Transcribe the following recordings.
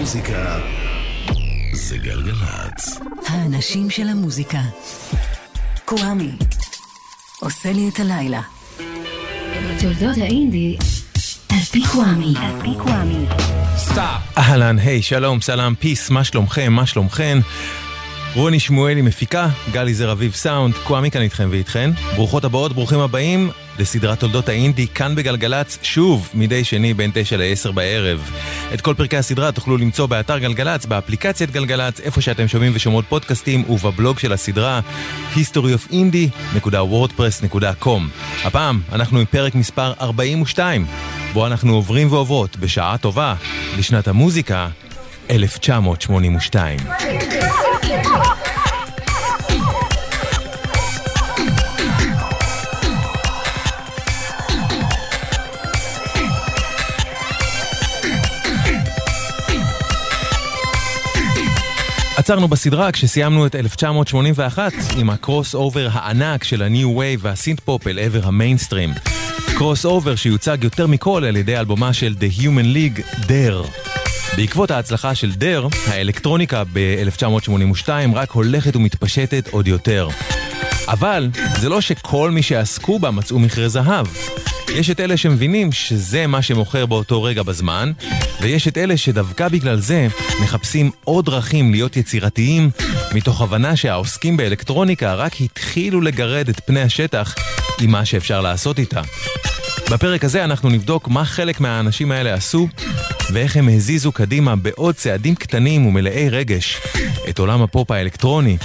המוזיקה זה גלגלצ. האנשים של המוזיקה. קוואמי. עושה לי את הלילה. תולדות האינדי על פי קוואמי. על פי קוואמי. סטאפ. אהלן, היי, שלום, סלאם, peace, מה שלומכם, מה שלומכן? רוני שמואלי מפיקה, גלי זר אביב סאונד, קוואמי כאן איתכם ואיתכן. ברוכות הבאות, ברוכים הבאים לסדרת תולדות האינדי, כאן בגלגלצ, שוב, מדי שני בין 9 ל-10 בערב. את כל פרקי הסדרה תוכלו למצוא באתר גלגלצ, באפליקציית גלגלצ, איפה שאתם שומעים ושומעות פודקאסטים, ובבלוג של הסדרה, historyofindie.wordpress.com. הפעם אנחנו עם פרק מספר 42, בו אנחנו עוברים ועוברות, בשעה טובה, לשנת המוזיקה 1982. עצרנו בסדרה כשסיימנו את 1981 עם ה crossover הענק של ה-New Wave וה synth pop אל עבר המיינסטרים. crossover שיוצג יותר מכל על ידי אלבומה של The Human League, Dare. בעקבות ההצלחה של Dare, האלקטרוניקה ב-1982 רק הולכת ומתפשטת עוד יותר. אבל זה לא שכל מי שעסקו בה מצאו מכרה זהב. יש את אלה שמבינים שזה מה שמוכר באותו רגע בזמן, ויש את אלה שדווקא בגלל זה מחפשים עוד דרכים להיות יצירתיים, מתוך הבנה שהעוסקים באלקטרוניקה רק התחילו לגרד את פני השטח עם מה שאפשר לעשות איתה. בפרק הזה אנחנו נבדוק מה חלק מהאנשים האלה עשו, ואיך הם הזיזו קדימה בעוד צעדים קטנים ומלאי רגש את עולם הפופ האלקטרוני,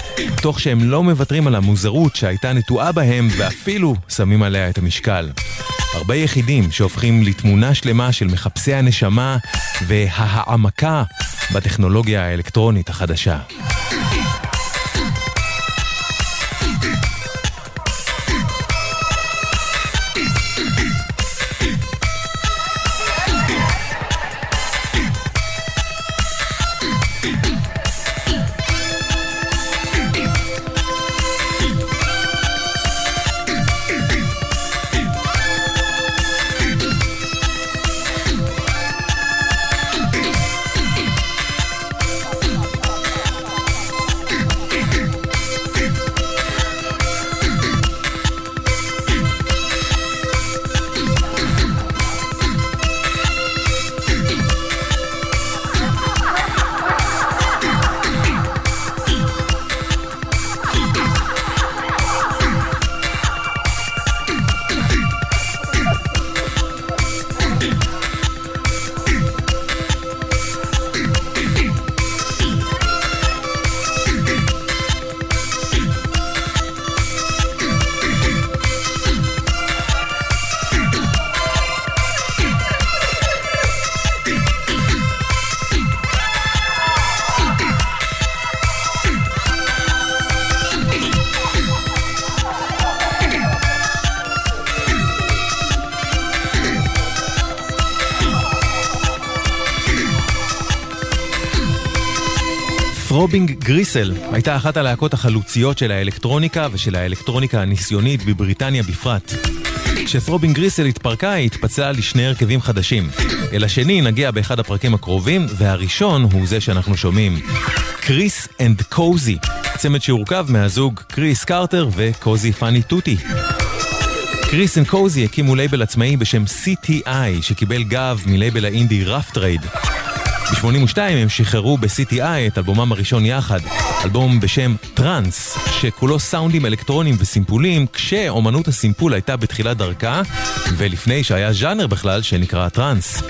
תוך שהם לא מוותרים על המוזרות שהייתה נטועה בהם ואפילו שמים עליה את המשקל. הרבה יחידים שהופכים לתמונה שלמה של מחפשי הנשמה וההעמקה בטכנולוגיה האלקטרונית החדשה. Gristle הייתה אחת הלהקות החלוציות של האלקטרוניקה ושל האלקטרוניקה הניסיונית בבריטניה בפרט. כש Throbbing Gristle התפרקה היא התפצלה לשני הרכבים חדשים. אל השני נגיע באחד הפרקים הקרובים, והראשון הוא זה שאנחנו שומעים. Chris and Cosey, צמד שהורכב מהזוג קריס קרטר וקוזי פאני טוטי. Chris and Cosey הקימו לייבל עצמאי בשם CTI, שקיבל גב מלייבל האינדי Rough Trade. ב-82 הם שחררו ב-CTI את אלבומם הראשון יחד, אלבום בשם Trance, שכולו סאונדים אלקטרונים וסימפולים, כשאומנות הסימפול הייתה בתחילת דרכה, ולפני שהיה ז'אנר בכלל שנקרא טראנס.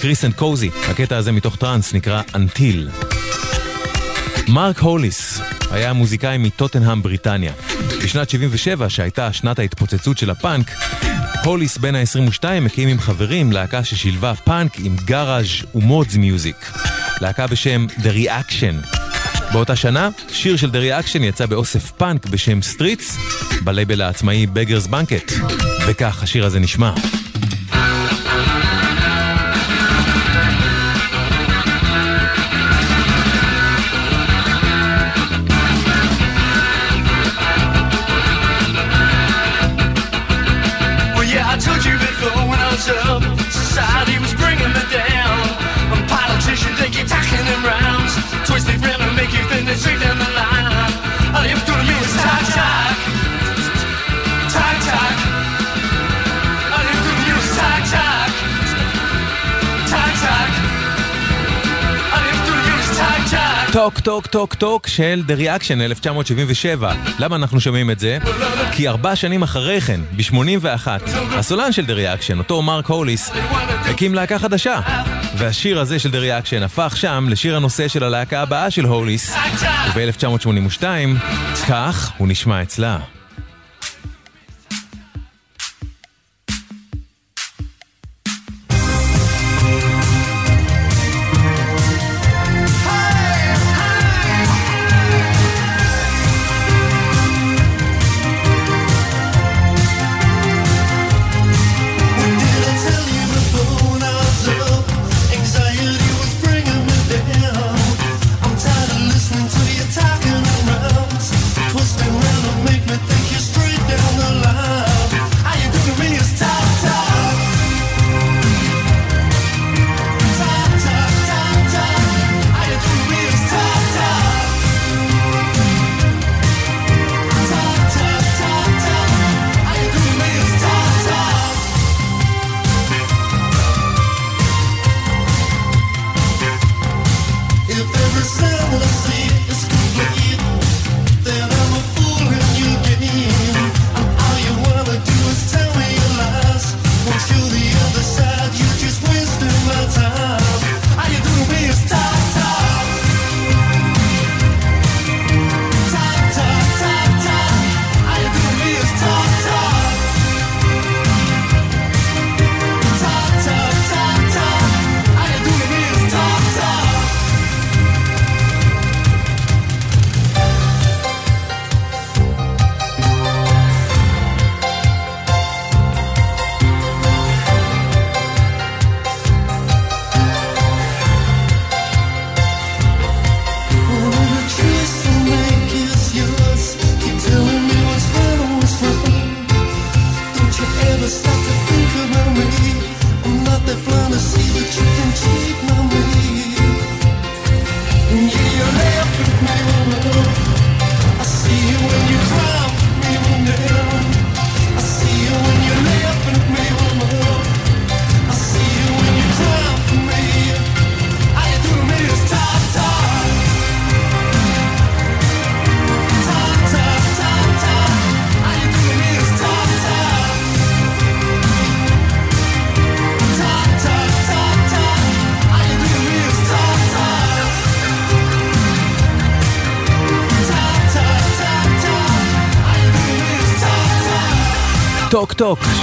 Chris and Cosey, הקטע הזה מתוך Trance נקרא Until. מרק הוליס היה מוזיקאי מטוטנהאם בריטניה. בשנת 77, שהייתה שנת ההתפוצצות של הפאנק, הוליס בן ה-22 הקים עם חברים להקה ששילבה פאנק עם גאראז' ו mods music. להקה בשם The Reaction. באותה שנה, שיר של The Reaction יצא באוסף פאנק בשם Streets, בלייבל העצמאי Beggars Banquet. וכך השיר הזה נשמע. Talk Talk Talk Talk של The Reaction 1977. למה אנחנו שומעים את זה? כי ארבע שנים אחרי כן, ב-81, הסולן של The Reaction, אותו מרק הוליס, הקים להקה חדשה. והשיר הזה של The Reaction הפך שם לשיר הנושא של הלהקה הבאה של הוליס, וב-1982, כך הוא נשמע אצלה.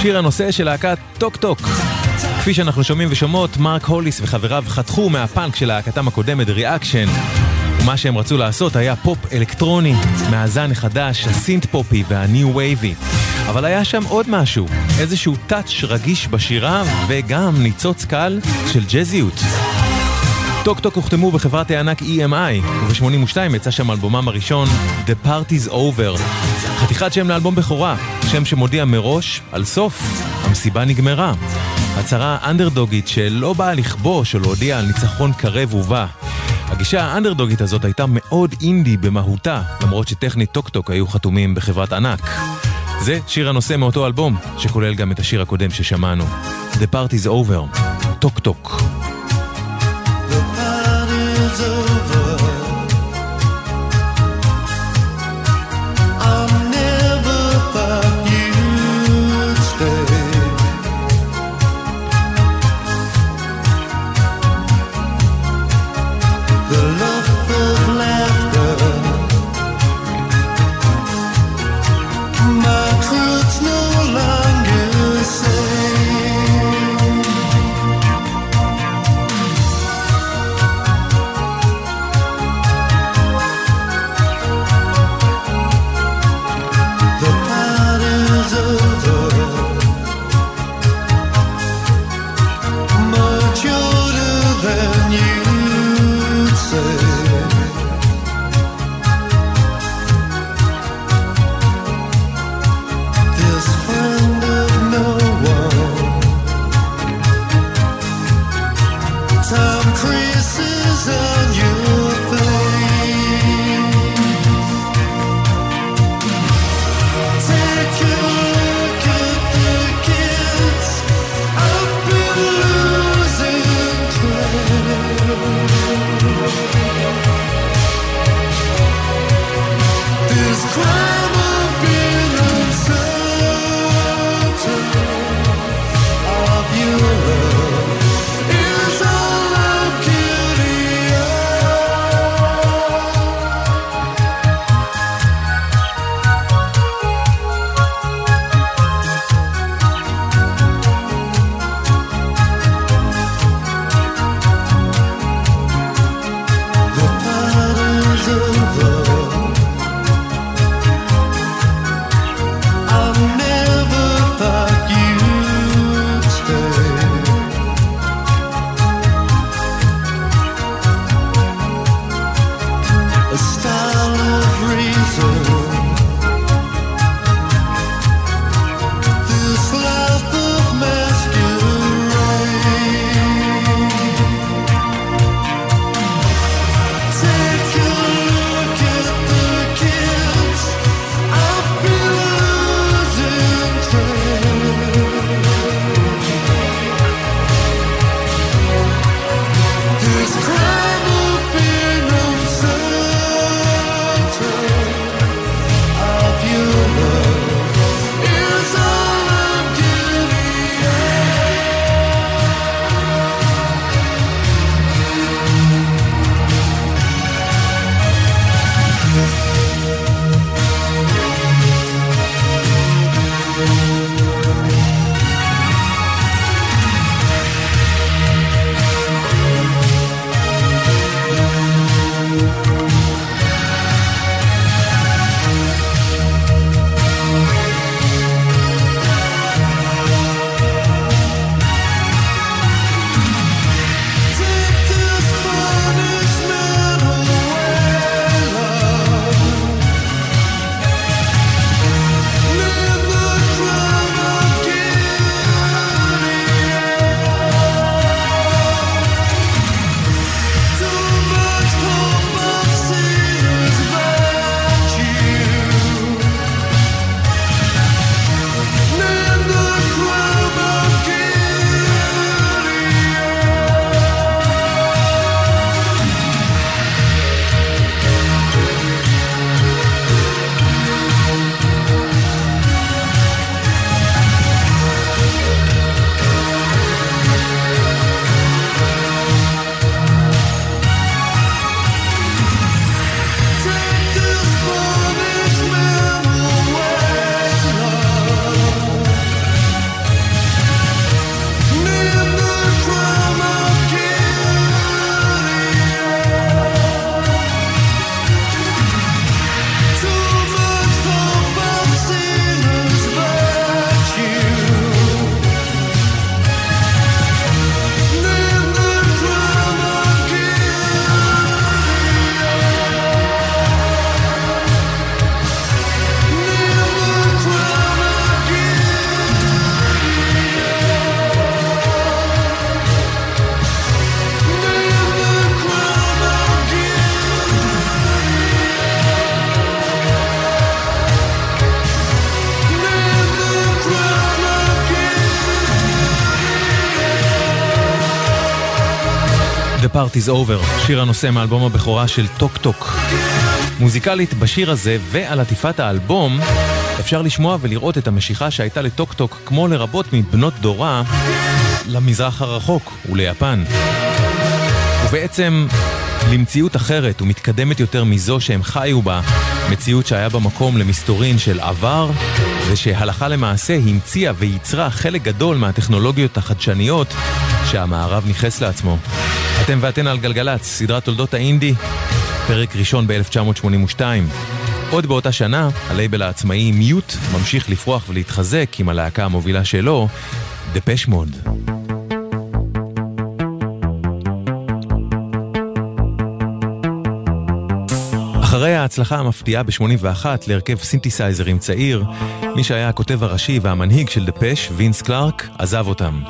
שיר הנושא של להקת Talk Talk. כפי שאנחנו שומעים ושומעות, מרק הוליס וחבריו חתכו מהפאנק של להקתם הקודמת, Reaction. ומה שהם רצו לעשות היה פופ אלקטרוני, מהזן החדש, הסינט פופי והניו וייבי. אבל היה שם עוד משהו, איזשהו touch רגיש בשירה וגם ניצוץ קל של ג'זיות. Talk Talk הוחתמו בחברת הענק EMI, וב-82 יצא שם אלבומם הראשון, The Party's Over. חתיכת שם לאלבום בכורה, שם שמודיע מראש על סוף, המסיבה נגמרה. הצהרה אנדרדוגית שלא באה לכבוש או להודיע על ניצחון קרב ובא. הגישה האנדרדוגית הזאת הייתה מאוד אינדי במהותה, למרות שטכנית Talk Talk היו חתומים בחברת ענק. זה שיר הנושא מאותו אלבום, שכולל גם את השיר הקודם ששמענו. The Party's Over, Talk Talk. The Party's Over, שיר הנושא מאלבום הבכורה של Talk Talk. מוזיקלית בשיר הזה ועל עטיפת האלבום אפשר לשמוע ולראות את המשיכה שהייתה ל Talk Talk כמו לרבות מבנות דורה למזרח הרחוק וליפן. ובעצם למציאות אחרת ומתקדמת יותר מזו שהם חיו בה, מציאות שהיה בה מקום למסתורין של עבר, ושהלכה למעשה המציאה וייצרה חלק גדול מהטכנולוגיות החדשניות שהמערב ניכס לעצמו. אתם ואתן על גלגלצ, סדרת תולדות האינדי, פרק ראשון ב-1982. עוד באותה שנה, הלייבל העצמאי מיוט ממשיך לפרוח ולהתחזק עם הלהקה המובילה שלו, דפש מוד. אחרי ההצלחה המפתיעה ב-81 להרכב סינתסייזרים צעיר, מי שהיה הכותב הראשי והמנהיג של דפש, וינס קלארק, עזב אותם.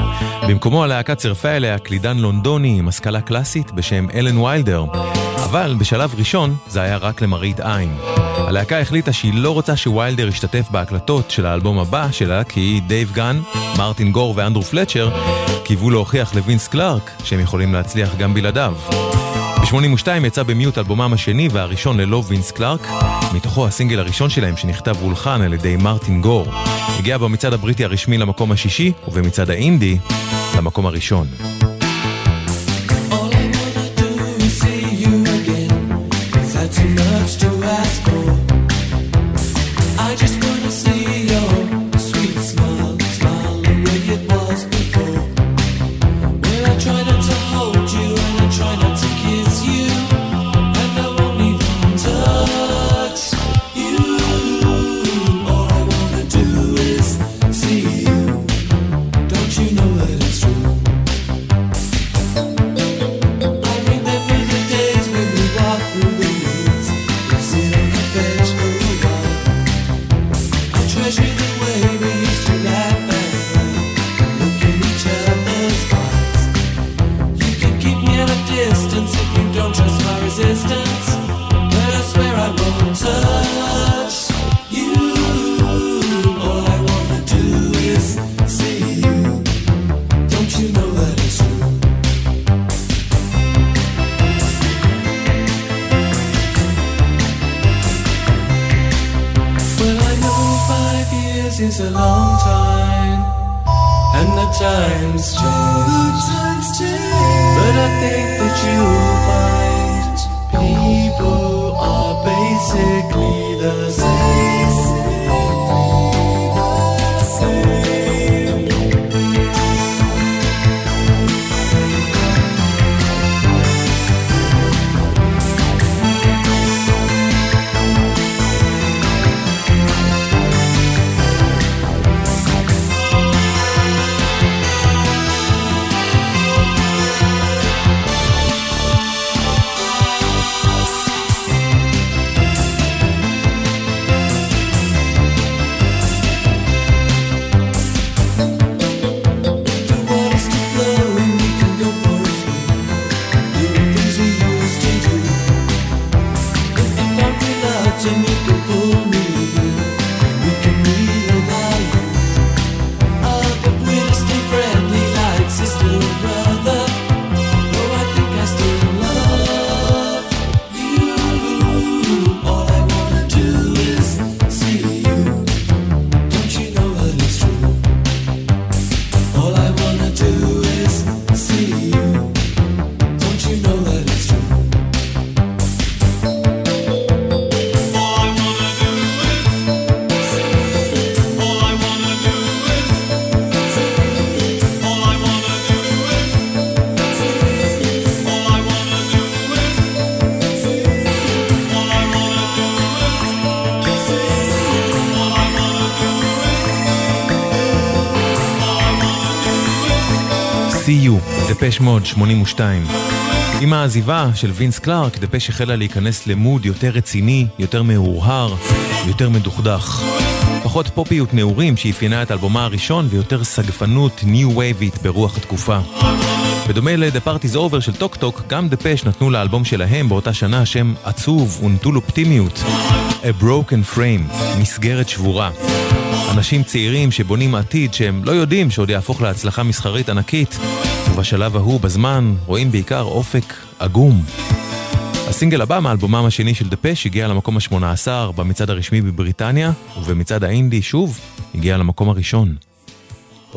במקומו הלהקה צירפה אליה קלידן לונדוני עם השכלה קלאסית בשם אלן ויילדר, אבל בשלב ראשון זה היה רק למראית עין. הלהקה החליטה שהיא לא רוצה שוויילדר ישתתף בהקלטות של האלבום הבא שלה, כי דייב גאהן, מרטין גור ואנדרו פלצ'ר קיוו להוכיח לווינס קלארק שהם יכולים להצליח גם בלעדיו. ב-82 יצא במיוט אלבומם השני והראשון ללא וינס קלארק, מתוכו הסינגל הראשון שלהם שנכתב והולחן על ידי מרטין גור. הגיע במצעד הבריטי הרשמי למקום השישי, ובמצעד האינדי למקום הראשון. דפש מוד 82. עם העזיבה של וינס קלארק, דפש החלה להיכנס ל mood יותר רציני, יותר מהורהר, יותר מדוכדך. פחות פופיות נעורים שאפיינה את אלבומה הראשון, ויותר סגפנות ניו-וייבית ברוח התקופה. בדומה ל-The Party's Over של טוק טוק, גם דפש נתנו לאלבום שלהם באותה שנה שם עצוב ונטול אופטימיות. A Broken Frame, מסגרת שבורה. אנשים צעירים שבונים עתיד שהם לא יודעים שעוד יהפוך להצלחה מסחרית ענקית, ובשלב ההוא, בזמן, רואים בעיקר אופק עגום. הסינגל הבא מאלבומם השני של דפש הגיע למקום ה-18 במצעד הרשמי בבריטניה, ובמצעד האינדי, שוב, הגיע למקום הראשון. Oh,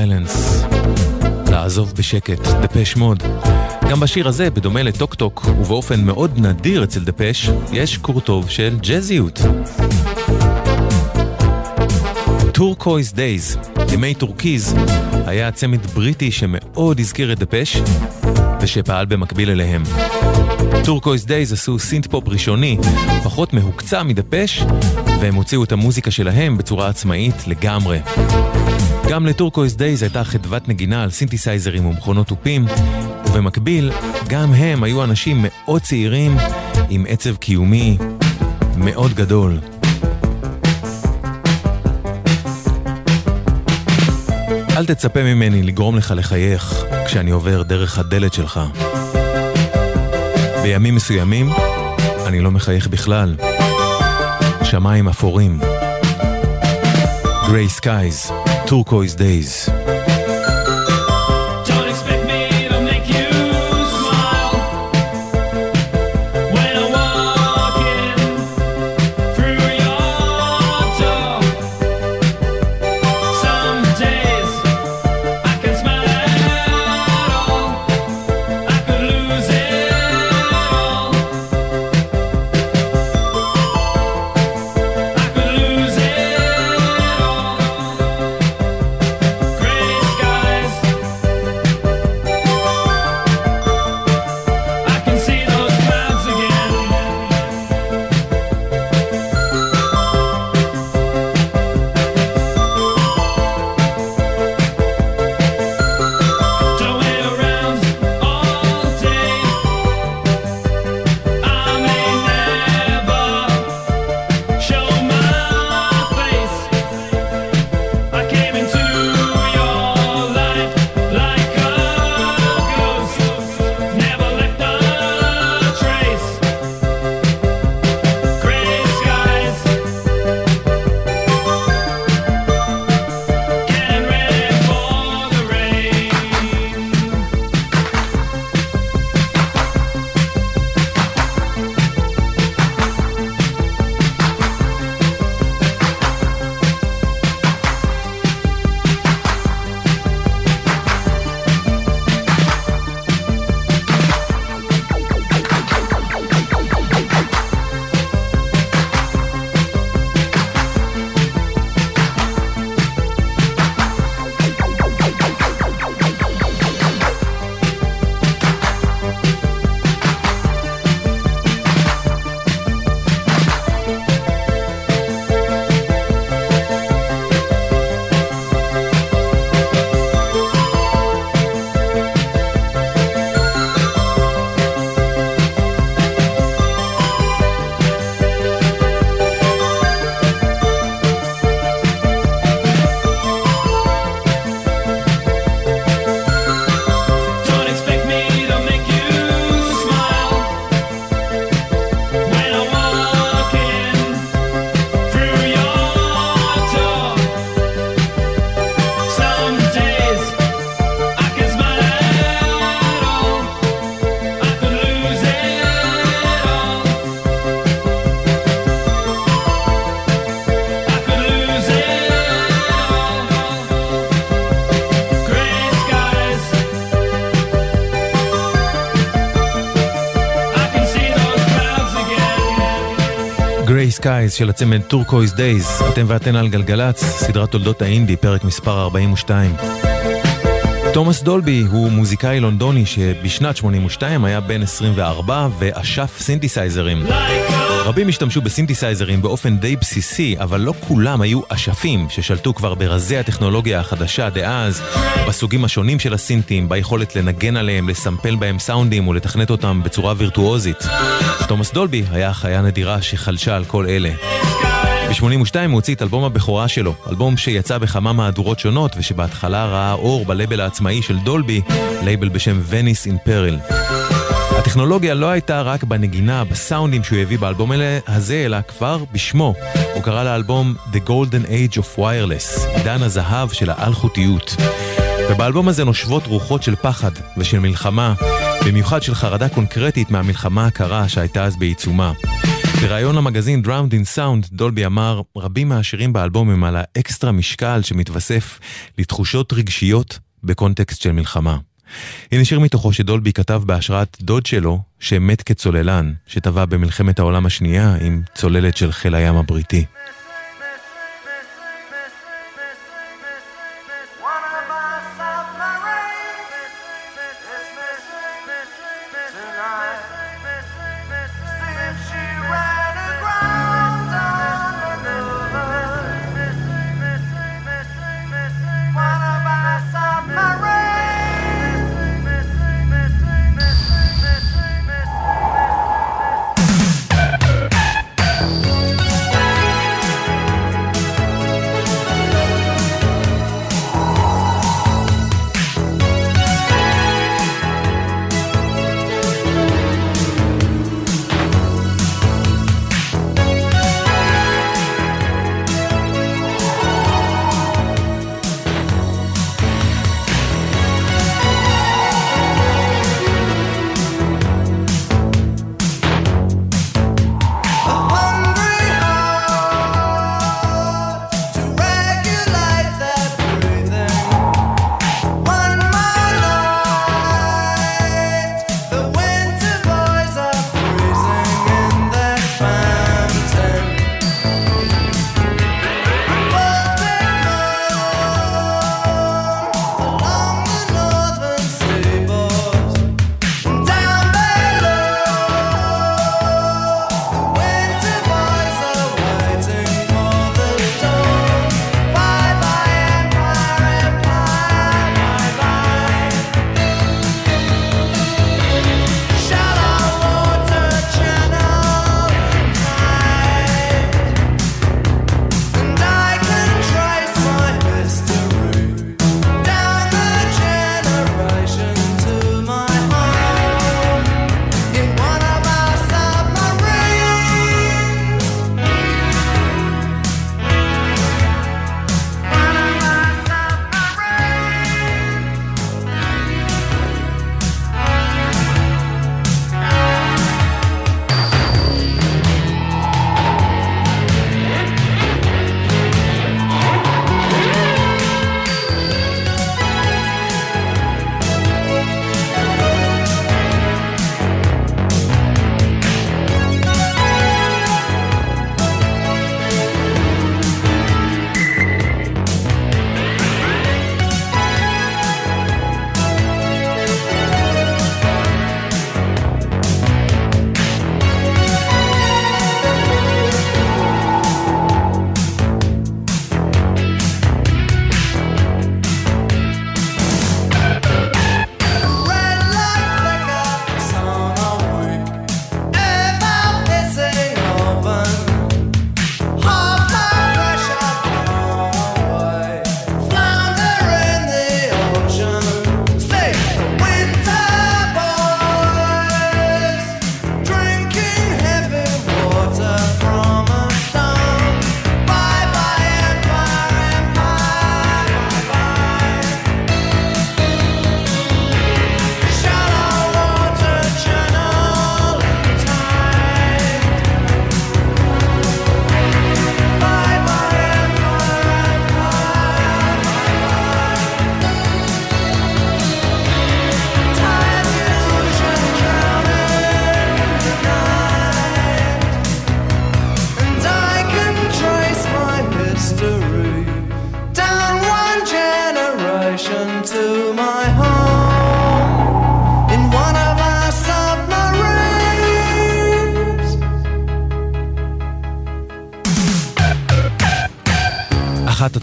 Silence. לעזוב בשקט, דפש מוד. גם בשיר הזה, בדומה לטוק טוק, ובאופן מאוד נדיר אצל דפש, יש קורטוב של ג'אזיות. טורקויז דייז, ימי טורקיז, היה צמד בריטי שמאוד הזכיר את דפש, ושפעל במקביל אליהם. טורקויז דייז עשו סינט פופ ראשוני, פחות מהוקצע מדפש, והם הוציאו את המוזיקה שלהם בצורה עצמאית לגמרי. גם לטורקויז דייז הייתה חדוות נגינה על סינתסייזרים ומכונות תופים, ובמקביל, גם הם היו אנשים מאוד צעירים עם עצב קיומי מאוד גדול. אל תצפה ממני לגרום לך לחייך כשאני עובר דרך הדלת שלך. בימים מסוימים אני לא מחייך בכלל. שמיים אפורים. Grey Skies. Turquoise Days. Skies של הצמד טורקויז דייז, אתם ואתן על גלגלצ, סדרת תולדות האינדי, פרק מספר 42. תומאס דולבי הוא מוזיקאי לונדוני שבשנת 82 היה בן 24 ואשף סינתסייזרים. רבים השתמשו בסינתסייזרים באופן די בסיסי, אבל לא כולם היו אשפים ששלטו כבר ברזי הטכנולוגיה החדשה דאז, בסוגים השונים של הסינטים, ביכולת לנגן עליהם, לסמפל בהם סאונדים ולתכנת אותם בצורה וירטואוזית. תומאס דולבי היה חיה נדירה שחלשה על כל אלה. ב-82 הוא הוציא את אלבום הבכורה שלו, אלבום שיצא בכמה מהדורות שונות ושבהתחלה ראה אור בלייבל העצמאי של דולבי, לייבל בשם Venice in Peril. הטכנולוגיה לא הייתה רק בנגינה, בסאונדים שהוא הביא באלבום הזה, אלא כבר בשמו. הוא קרא לאלבום The Golden Age of Wireless, עידן הזהב של האלחוטיות. ובאלבום הזה נושבות רוחות של פחד ושל מלחמה, במיוחד של חרדה קונקרטית מהמלחמה הקרה שהייתה אז בעיצומה. בריאיון למגזין Drowned in Sound, דולבי אמר, רבים מהשירים באלבום הם על האקסטרה משקל שמתווסף לתחושות רגשיות בקונטקסט של מלחמה. הנה שיר מתוכו שדולבי כתב בהשראת דוד שלו, שמת כצוללן, שטבע במלחמת העולם השנייה עם צוללת של חיל הים הבריטי.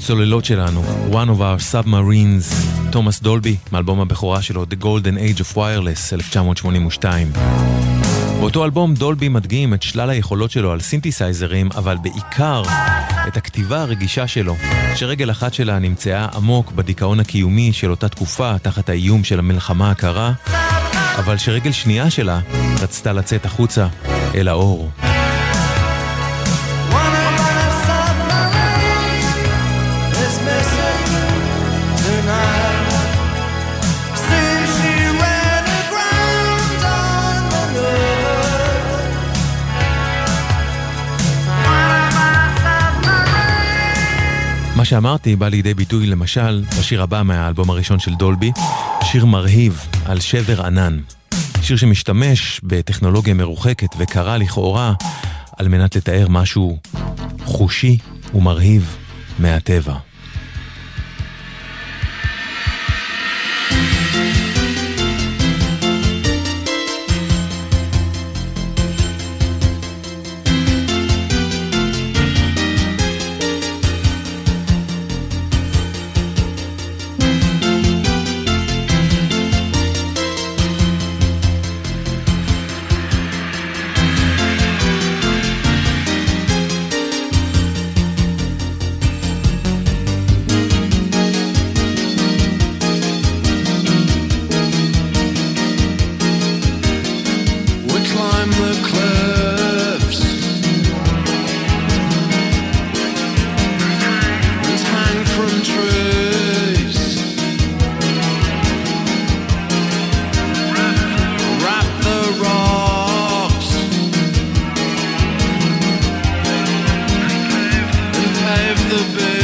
הצוללות שלנו, One of our Submarines, תומאס דולבי, מאלבום הבכורה שלו, The Golden Age of Wireless, 1982. באותו אלבום דולבי מדגים את שלל היכולות שלו על סינתסייזרים, אבל בעיקר את הכתיבה הרגישה שלו, שרגל אחת שלה נמצאה עמוק בדיכאון הקיומי של אותה תקופה, תחת האיום של המלחמה הקרה, אבל שרגל שנייה שלה רצתה לצאת החוצה אל האור. שאמרתי בא לידי ביטוי למשל בשיר הבא מהאלבום הראשון של דולבי, שיר מרהיב על שבר ענן. שיר שמשתמש בטכנולוגיה מרוחקת וקרה לכאורה על מנת לתאר משהו חושי ומרהיב מהטבע. the bed.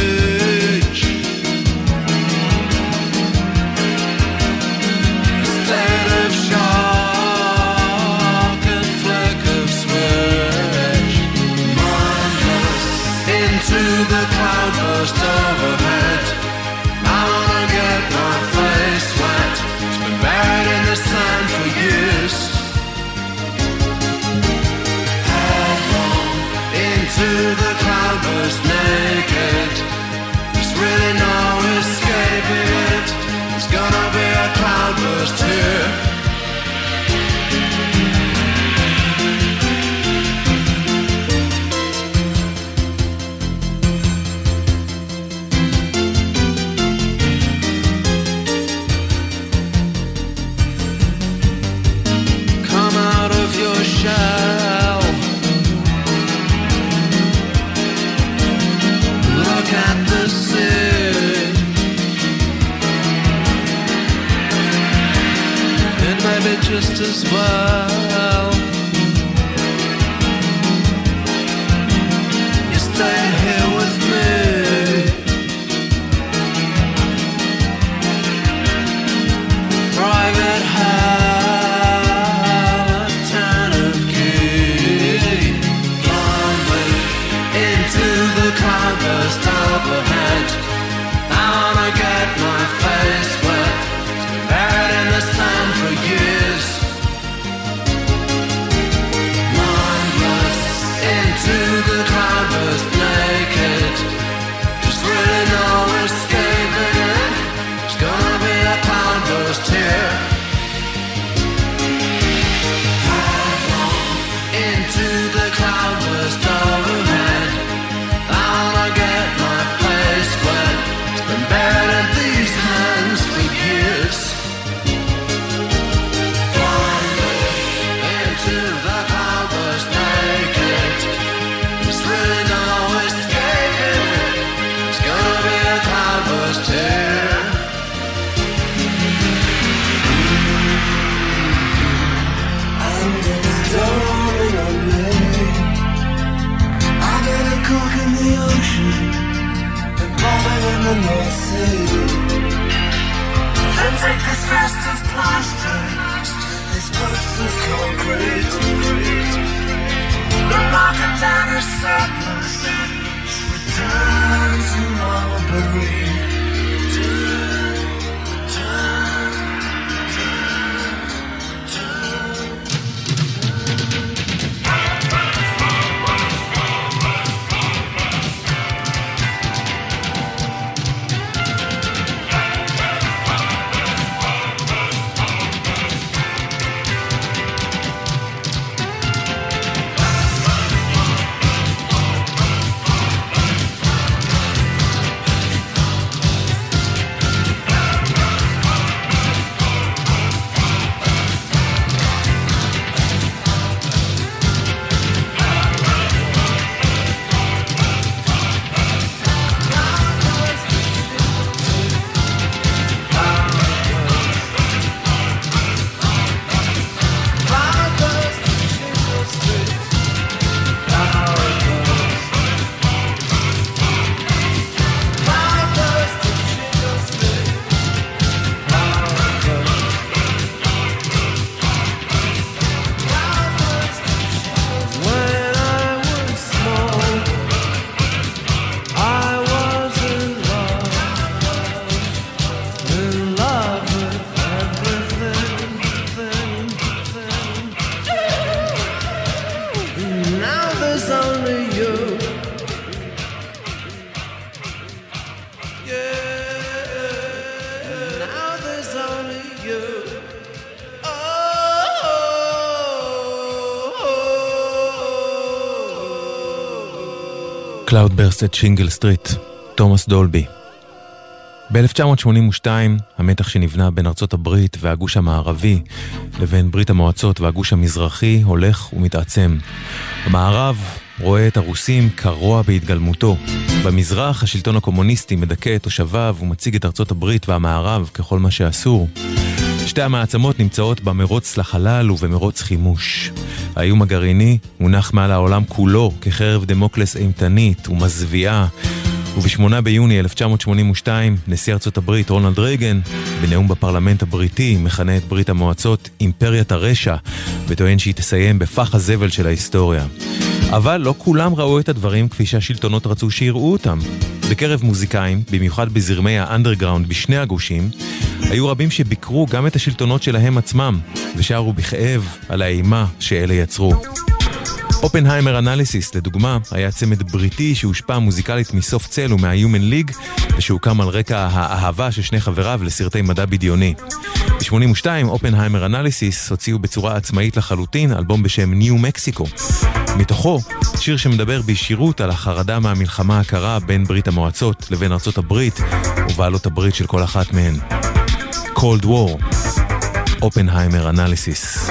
At שינגל סטריט, תומאס דולבי. ב-1982 המתח שנבנה בין ארצות הברית והגוש המערבי לבין ברית המועצות והגוש המזרחי הולך ומתעצם. המערב רואה את הרוסים כרוע בהתגלמותו. במזרח השלטון הקומוניסטי מדכא את תושביו ומציג את ארצות הברית והמערב ככל מה שאסור. שתי המעצמות נמצאות במרוץ לחלל ובמרוץ חימוש. האיום הגרעיני מונח מעל העולם כולו כחרב דמוקלס אימתנית ומזוויעה. וב-8 ביוני 1982, נשיא ארצות הברית רונלד רייגן, בנאום בפרלמנט הבריטי, מכנה את ברית המועצות אימפריית הרשע, וטוען שהיא תסיים בפח הזבל של ההיסטוריה. אבל לא כולם ראו את הדברים כפי שהשלטונות רצו שיראו אותם. בקרב מוזיקאים, במיוחד בזרמי האנדרגראונד בשני הגושים, היו רבים שביקרו גם את השלטונות שלהם עצמם, ושרו בכאב על האימה שאלה יצרו. אופנהיימר אנליסיס, לדוגמה, היה צמד בריטי שהושפע מוזיקלית מסוף צל ומהיומן ליג, ושהוקם על רקע האהבה של שני חבריו לסרטי מדע בדיוני. ב-82, אופנהיימר אנליסיס הוציאו בצורה עצמאית לחלוטין אלבום בשם ניו מקסיקו. מתוכו, שיר שמדבר בישירות על החרדה מהמלחמה הקרה בין ברית המועצות לבין ארצות הברית ובעלות הברית של כל אחת מהן. Cold War, אופנהיימר אנליסיס.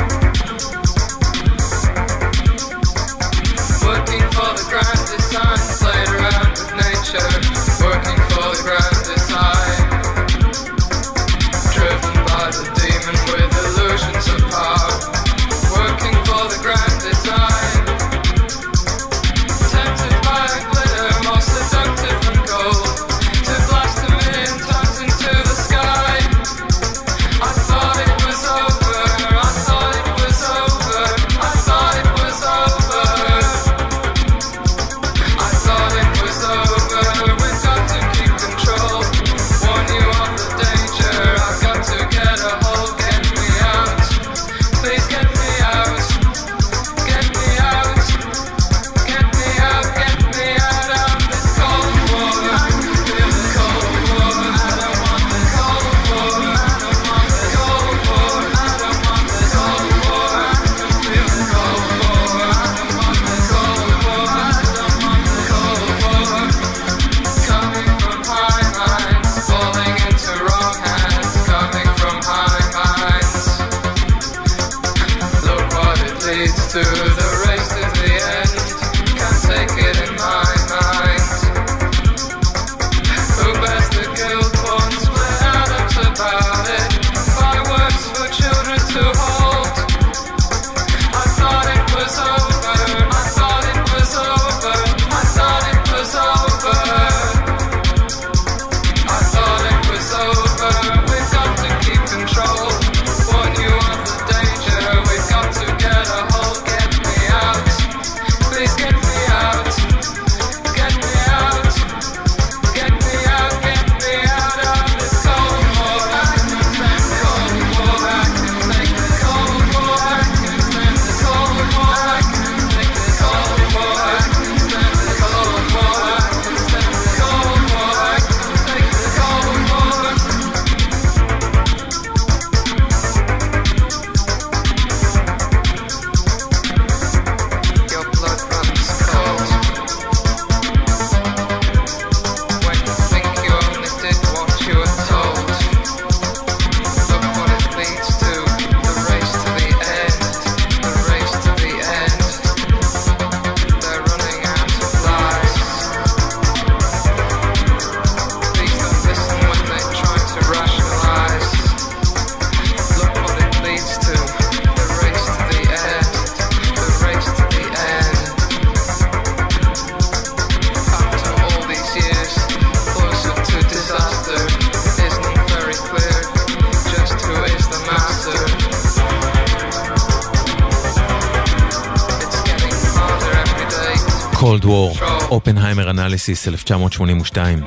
אופנהיימר אנליסיס 1982.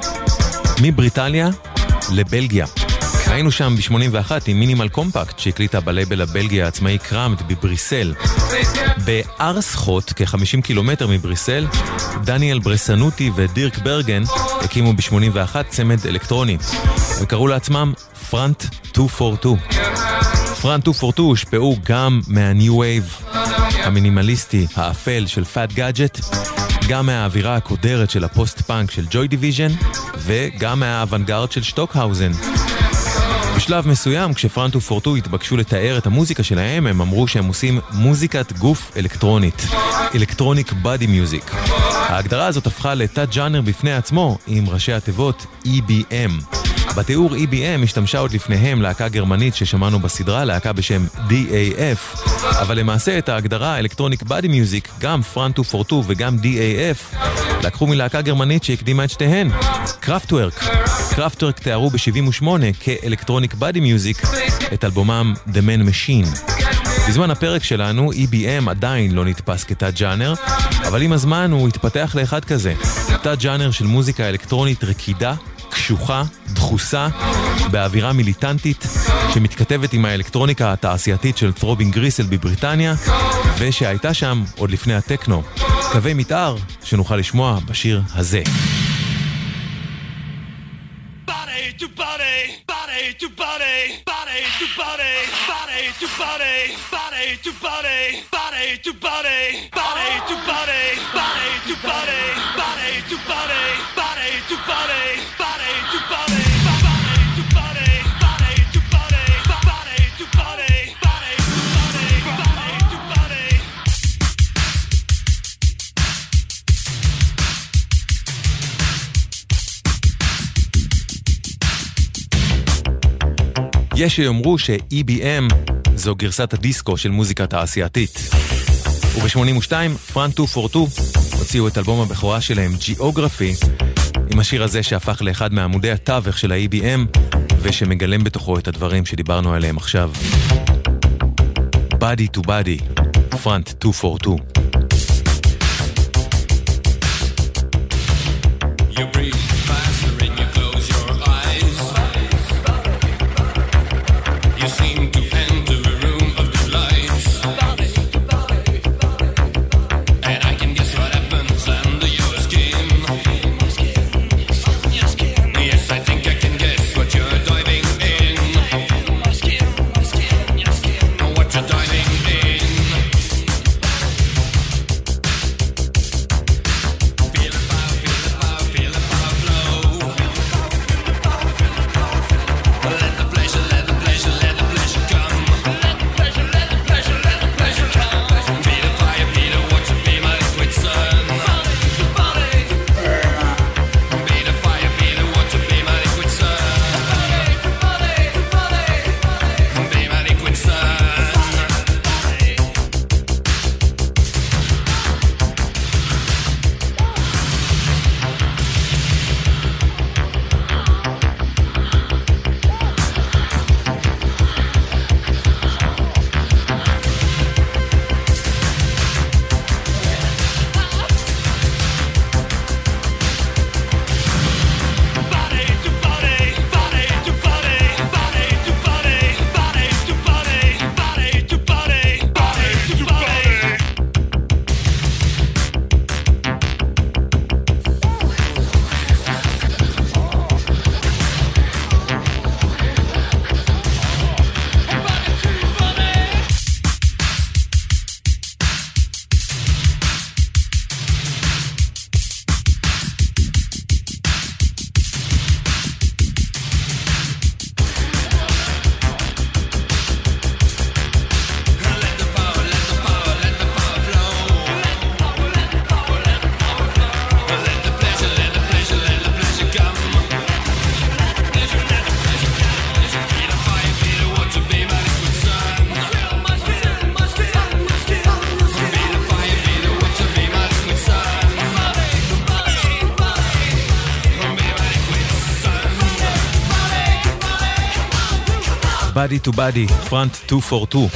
מבריטניה לבלגיה. היינו שם ב-81 עם מינימל קומפקט שהקליטה בלייבל הבלגי העצמאי קראמד בבריסל. בארסחוט, כ-50 קילומטר מבריסל, דניאל ברסנוטי ודירק ברגן הקימו ב-81 צמד אלקטרוני. הם קראו לעצמם פרנט 242. פרנט 242 הושפעו גם מהניו וייב המינימליסטי האפל של פאד גאדג'ט גם מהאווירה הקודרת של הפוסט-פאנק של ג'וי דיוויז'ן, וגם מהאוונגרד של שטוקהאוזן. בשלב מסוים, כש Front Two Four Two התבקשו לתאר את המוזיקה שלהם, הם אמרו שהם עושים מוזיקת גוף אלקטרונית. Electronic Body Music. ההגדרה הזאת הפכה לתת ג'אנר בפני עצמו, עם ראשי התיבות EBM. בתיאור EBM השתמשה עוד לפניהם להקה גרמנית ששמענו בסדרה, להקה בשם DAF, אבל למעשה את ההגדרה Electronic Body Music, גם Front Two Four Two וגם DAF, לקחו מלהקה גרמנית שהקדימה את שתיהן, קראפטוורק. קראפטוורק תיארו ב-78 כ Electronic Body Music את אלבומם The Man Machine. בזמן הפרק שלנו, EBM עדיין לא נתפס כתת ג'אנר, אבל עם הזמן הוא התפתח לאחד כזה. תת ג'אנר של מוזיקה אלקטרונית רקידה, קשוחה, דחוסה, באווירה מיליטנטית, שמתכתבת עם האלקטרוניקה התעשייתית של ת'רובין גריסל בבריטניה, ושהייתה שם עוד לפני הטכנו. קווי מתאר שנוכל לשמוע בשיר הזה. To body, body to body, body to body, body to body, body to body, body to body, body to body, body to body, body to body, body to body. יש שיאמרו ש-EBM זו גרסת הדיסקו של מוזיקה תעשייתית. וב-82 פרנטו פורטו הוציאו את אלבום הבכורה שלהם, ג'יאוגרפי, עם השיר הזה שהפך לאחד מעמודי התווך של ה-EBM, ושמגלם בתוכו את הדברים שדיברנו עליהם עכשיו. Body to Body, פרנט 242. Body to Body, Front 242,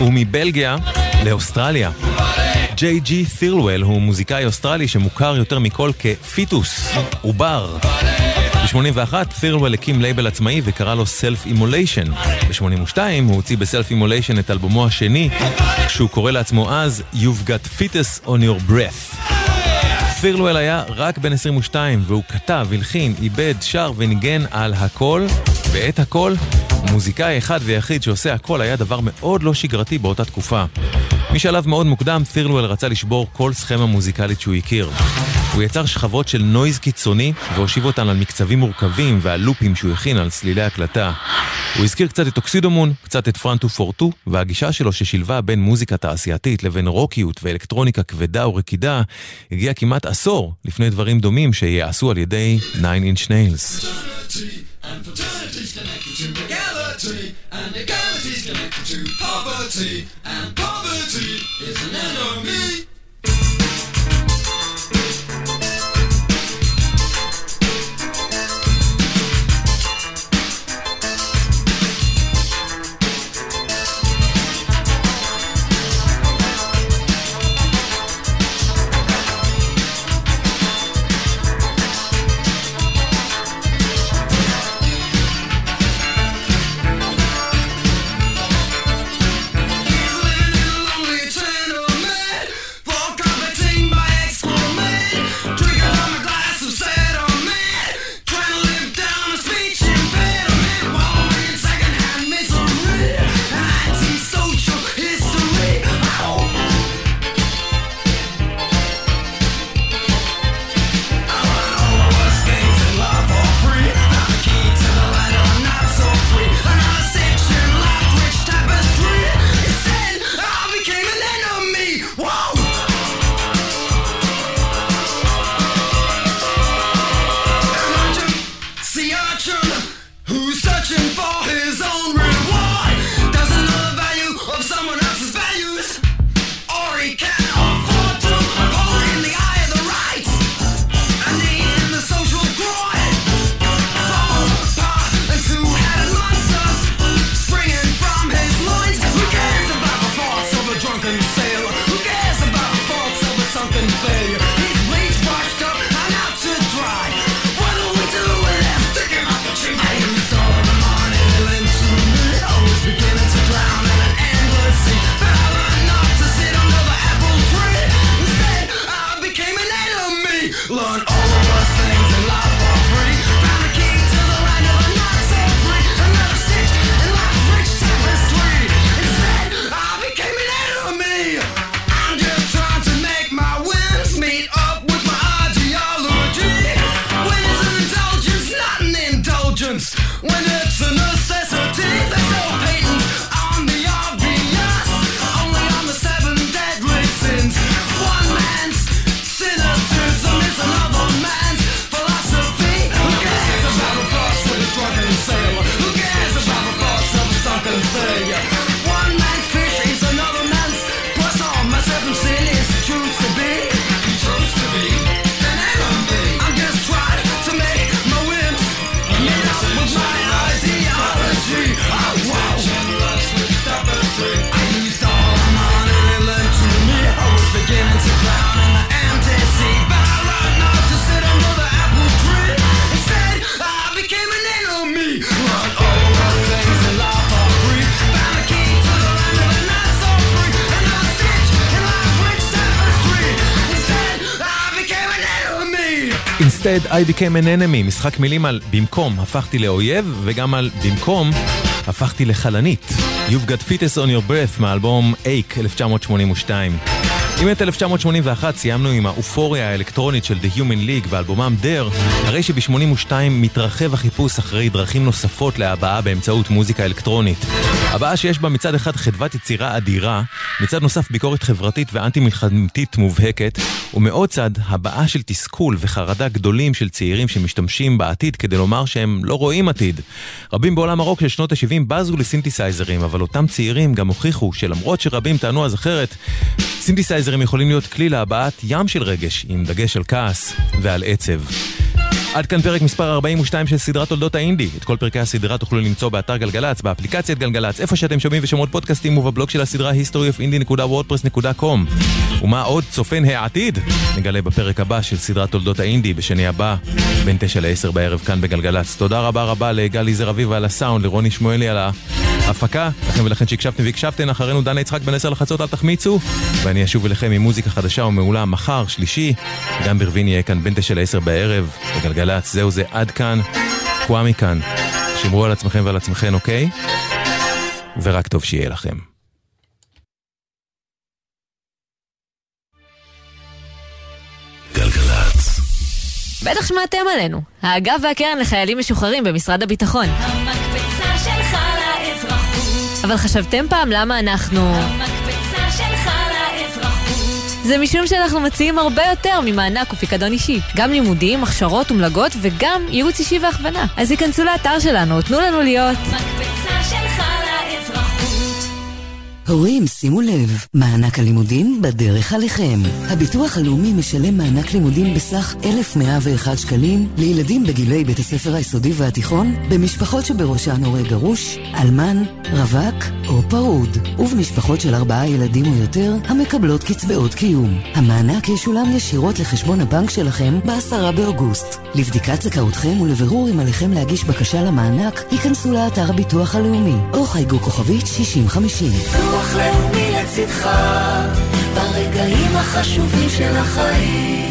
ומבלגיה לאוסטרליה. ג'יי ג'י תירלוול הוא מוזיקאי אוסטרלי שמוכר יותר מכל כפיטוס, עובר. ב-81 תירלוול הקים לייבל עצמאי וקרא לו Self Immolation. ב-82 הוא הוציא ב-Self Immolation את אלבומו השני, כשהוא קורא לעצמו אז You've Got Foetus on Your Breath. תירלוול היה רק בן 22, והוא כתב, הלחין, עיבד, שר וניגן על הכל, ואת הכל, מוזיקאי אחד ויחיד שעושה הכל היה דבר מאוד לא שגרתי באותה תקופה. משלב מאוד מוקדם, פירלואל רצה לשבור כל סכמה מוזיקלית שהוא הכיר. הוא יצר שכבות של נויז קיצוני והושיב אותן על מקצבים מורכבים ועל לופים שהוא הכין על סלילי הקלטה. הוא הזכיר קצת את אוקסידומון, קצת את פרנטו פורטו, והגישה שלו ששילבה בין מוזיקה תעשייתית לבין רוקיות ואלקטרוניקה כבדה ורקידה, הגיעה כמעט עשור לפני דברים דומים שייעשו על ידי 9 Inch to equality, and egality's connected to poverty, and poverty is an enemy. Instead I became an enemy, משחק מילים על במקום הפכתי לאויב וגם על במקום הפכתי לחלנית. You've got fetus on your breath מהאלבום אייק 1982. אם את 1981 סיימנו עם האופוריה האלקטרונית של The Human League ואלבומם Dare, הרי שב-82 מתרחב החיפוש אחרי דרכים נוספות להבעה באמצעות מוזיקה אלקטרונית. הבעה שיש בה מצד אחד חדוות יצירה אדירה, מצד נוסף ביקורת חברתית ואנטי-מלחמתית מובהקת, ומעוד צד הבעה של תסכול וחרדה גדולים של צעירים שמשתמשים בעתיד כדי לומר שהם לא רואים עתיד. רבים בעולם הרוק של שנות ה-70 בזו לסינתסייזרים, אבל אותם צעירים גם הוכיחו שלמרות שרבים טענו אז אחרת, סינתסייזרים יכולים להיות כלי להבעת ים של רגש, עם דגש על כעס ועל עצב. עד כאן פרק מספר 42 של סדרת תולדות האינדי. את כל פרקי הסדרה תוכלו למצוא באתר גלגלצ, באפליקציית גלגלצ, איפה שאתם שומעים ושומעות פודקאסטים ובבלוג של הסדרה historyofindie.wordpress.com. ומה עוד צופן העתיד? נגלה בפרק הבא של סדרת תולדות האינדי בשני הבא, בין 9 ל-10 בערב כאן בגלגלצ. תודה רבה רבה לגלי זר אביב על הסאונד, לרוני שמואלי על ההפקה, לכם ולכן שהקשבתם והקשבתם, אחרינו דנה יצחק בין 10 לחצות, אל תחמיצו, ואני אשוב אליכם עם מוזיקה חדשה ומעולה מחר, שלישי, גם ברבין יהיה כאן בין 9 ל-10 בערב, בגלגלצ, גלגלצ, זהו זה עד כאן, כוואמי כאן. שמרו על עצמכם ועל עצמכן, אוקיי? ורק טוב שיהיה לכם. גלגלצ. בטח שמעתם עלינו, האגף והקרן לחיילים משוחררים במשרד הביטחון. המקפצה שלך לאזרחות. אבל חשבתם פעם למה אנחנו... המקפצה זה משום שאנחנו מציעים הרבה יותר ממענק ופיקדון אישי. גם לימודים, הכשרות ומלגות וגם ייעוץ אישי והכוונה. אז היכנסו לאתר שלנו, תנו לנו להיות. הורים, שימו לב, מענק הלימודים בדרך עליכם. הביטוח הלאומי משלם מענק לימודים בסך 1,101 שקלים לילדים בגילי בית הספר היסודי והתיכון, במשפחות שבראשן הורה גרוש, אלמן, רווק או פרוד, ובמשפחות של ארבעה ילדים או יותר המקבלות קצבאות קיום. המענק ישולם ישירות לחשבון הבנק שלכם ב-10 באוגוסט. לבדיקת זכאותכם ולבירור אם עליכם להגיש בקשה למענק, היכנסו לאתר הביטוח הלאומי, או חייגו כוכבית 6050. ביטוח לאומי לצדך, ברגעים החשובים של החיים.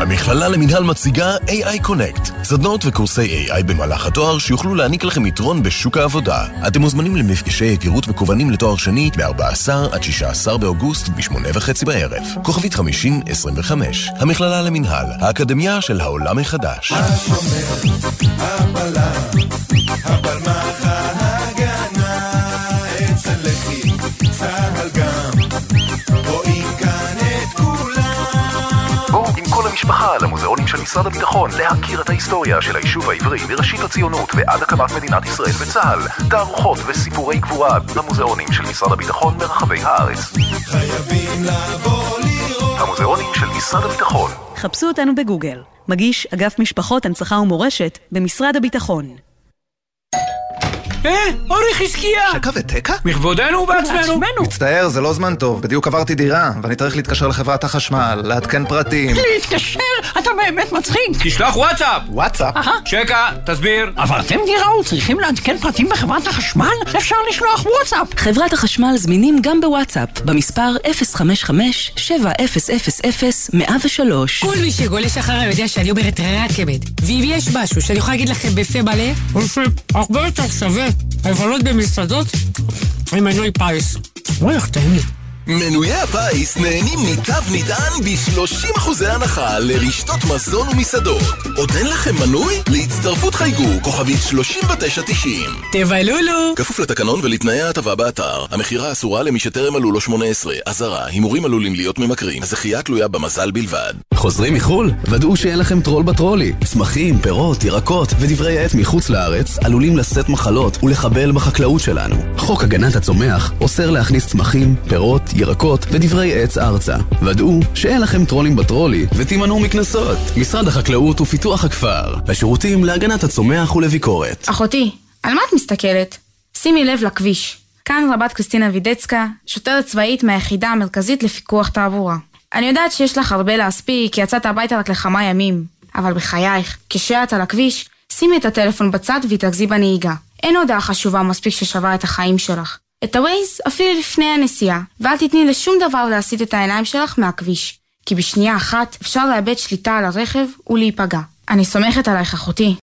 המכללה למינהל מציגה AI Connect, סדנות וקורסי AI במהלך התואר שיוכלו להעניק לכם יתרון בשוק העבודה. אתם מוזמנים למפגשי היכרות מקוונים לתואר שני ב-14 עד 16 באוגוסט ב-8 וחצי בערב. כוכבית 5025, המכללה למינהל, האקדמיה של העולם החדש. בואו המשפחה למוזיאונים של משרד הביטחון להכיר את ההיסטוריה של היישוב העברי מראשית הציונות ועד הקמת מדינת ישראל וצה"ל. תערוכות וסיפורי גבורה במוזיאונים של משרד הביטחון ברחבי הארץ. המוזיאונים של משרד הביטחון חפשו אותנו בגוגל. מגיש אגף משפחות, הנצחה ומורשת במשרד הביטחון. אה, אורי חזקיה! שקע ותקע? מכבודנו ובעצמנו. מצטער, זה לא זמן טוב. בדיוק עברתי דירה, ואני צריך להתקשר לחברת החשמל, לעדכן פרטים. להתקשר? אתה באמת מצחיק. תשלח וואטסאפ! וואטסאפ? שקע, תסביר. אבל אתם דיראו, צריכים לעדכן פרטים בחברת החשמל? אפשר לשלוח וואטסאפ. חברת החשמל זמינים גם בוואטסאפ, במספר 055-7000-103. כל מי שגולש אחריי יודע שאני אומרת רק אמת. ואם יש משהו שאני יכולה להגיד לכם בפה מלא, הוא שהרבה יותר שווה לבלות במסעדות עם מנוי פיס. וואי, איך טעים לי. מנויי הפיס נהנים מתו נטען ב-30% הנחה לרשתות מזון ומסעדות. עוד אין לכם מנוי? להצטרפות חייגו, כוכבית 3990. תבלולו! כפוף לתקנון ולתנאי ההטבה באתר. המכירה אסורה למי שטרם מלאו לו 18. אזהרה, הימורים עלולים להיות ממכרים. הזכייה תלויה במזל בלבד. חוזרים מחו"ל? ודאו שאין לכם טרול בטרולי. צמחים, פירות, ירקות ודברי עץ מחוץ לארץ עלולים לשאת מחלות ולחבל בחקלאות שלנו. חוק הגנת הצומח אוסר להכניס צמחים, פירות, ירקות ודברי עץ ארצה. ודאו שאין לכם טרולים בטרולי ותימנעו מקנסות. משרד החקלאות ופיתוח הכפר. השירותים להגנת הצומח ולביקורת. אחותי, על מה את מסתכלת? שימי לב לכביש. כאן רבת קריסטינה וידצקה, שוטרת צבאית מהיחידה המרכזית לפיקוח תעבורה. אני יודעת שיש לך הרבה להספיק, כי יצאת הביתה רק לכמה ימים. אבל בחייך, כשאת על הכביש, שימי את הטלפון בצד והתרכזי בנהיגה. אין הודעה חשובה מספיק ששווה את החיים שלך. את הווייז אפילו לפני הנסיעה, ואל תתני לשום דבר להסיט את העיניים שלך מהכביש. כי בשנייה אחת אפשר לאבד שליטה על הרכב ולהיפגע. אני סומכת עלייך אחותי.